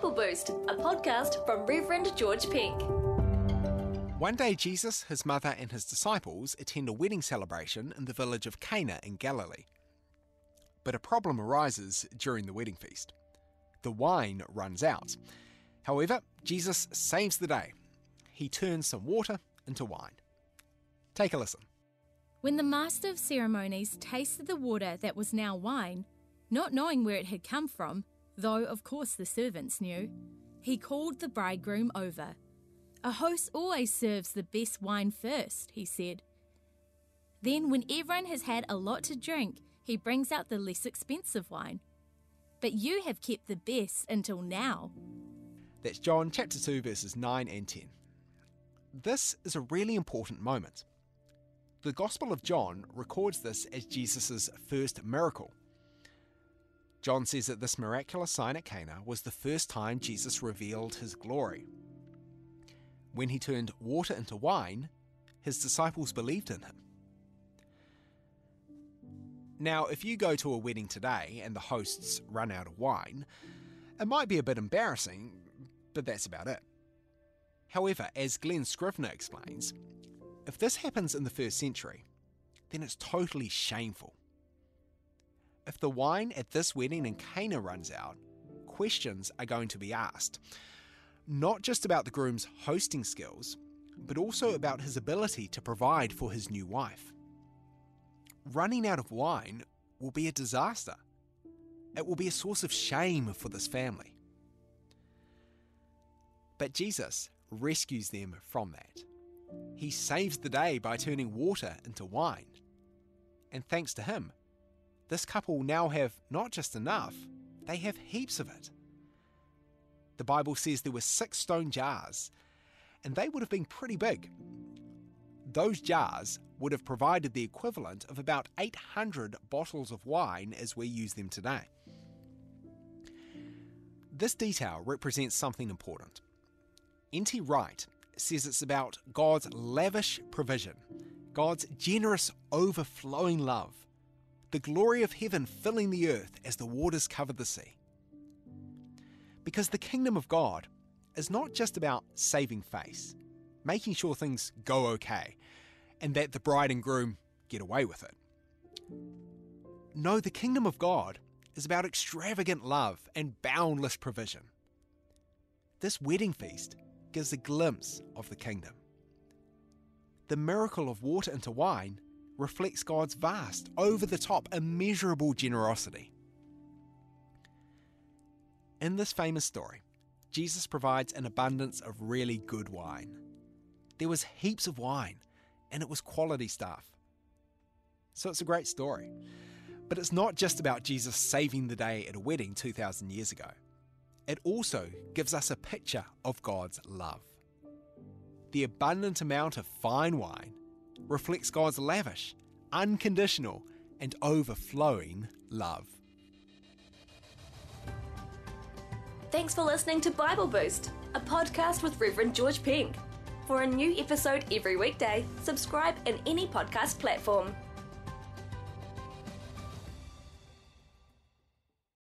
Bible Boost, a podcast from Reverend George Penk. One day, Jesus, his mother, and his disciples attend a wedding celebration in the village of Cana in Galilee. But a problem arises during the wedding feast. The wine runs out. However, Jesus saves the day. He turns some water into wine. Take a listen. When the master of ceremonies tasted the water that was now wine, not knowing where it had come from, though of course the servants knew, he called the bridegroom over. A host always serves the best wine first, he said. Then, when everyone has had a lot to drink, he brings out the less expensive wine. But you have kept the best until now. That's John chapter 2, verses 9 and 10. This is a really important moment. The Gospel of John records this as Jesus' first miracle. John says that this miraculous sign at Cana was the first time Jesus revealed his glory. When he turned water into wine, his disciples believed in him. Now, if you go to a wedding today and the hosts run out of wine, it might be a bit embarrassing, but that's about it. However, as Glen Scrivener explains, if this happens in the first century, then it's totally shameful. If the wine at this wedding in Cana runs out, questions are going to be asked. Not just about the groom's hosting skills, but also about his ability to provide for his new wife. Running out of wine will be a disaster. It will be a source of shame for this family. But Jesus rescues them from that. He saves the day by turning water into wine. And thanks to him, this couple now have not just enough, they have heaps of it. The Bible says there were six stone jars, and they would have been pretty big. Those jars would have provided the equivalent of about 800 bottles of wine as we use them today. This detail represents something important. N.T. Wright says it's about God's lavish provision, God's generous, overflowing love, the glory of heaven filling the earth as the waters cover the sea. Because the kingdom of God is not just about saving face, making sure things go okay, and that the bride and groom get away with it. No, the kingdom of God is about extravagant love and boundless provision. This wedding feast gives a glimpse of the kingdom. The miracle of water into wine reflects God's vast, over the top, immeasurable generosity. In this famous story, Jesus provides an abundance of really good wine. There was heaps of wine, and it was quality stuff. So it's a great story. But it's not just about Jesus saving the day at a wedding 2,000 years ago. It also gives us a picture of God's love. The abundant amount of fine wine reflects God's lavish, unconditional, and overflowing love. Thanks for listening to Bible Boost, a podcast with Reverend George Penk. For a new episode every weekday, subscribe in any podcast platform.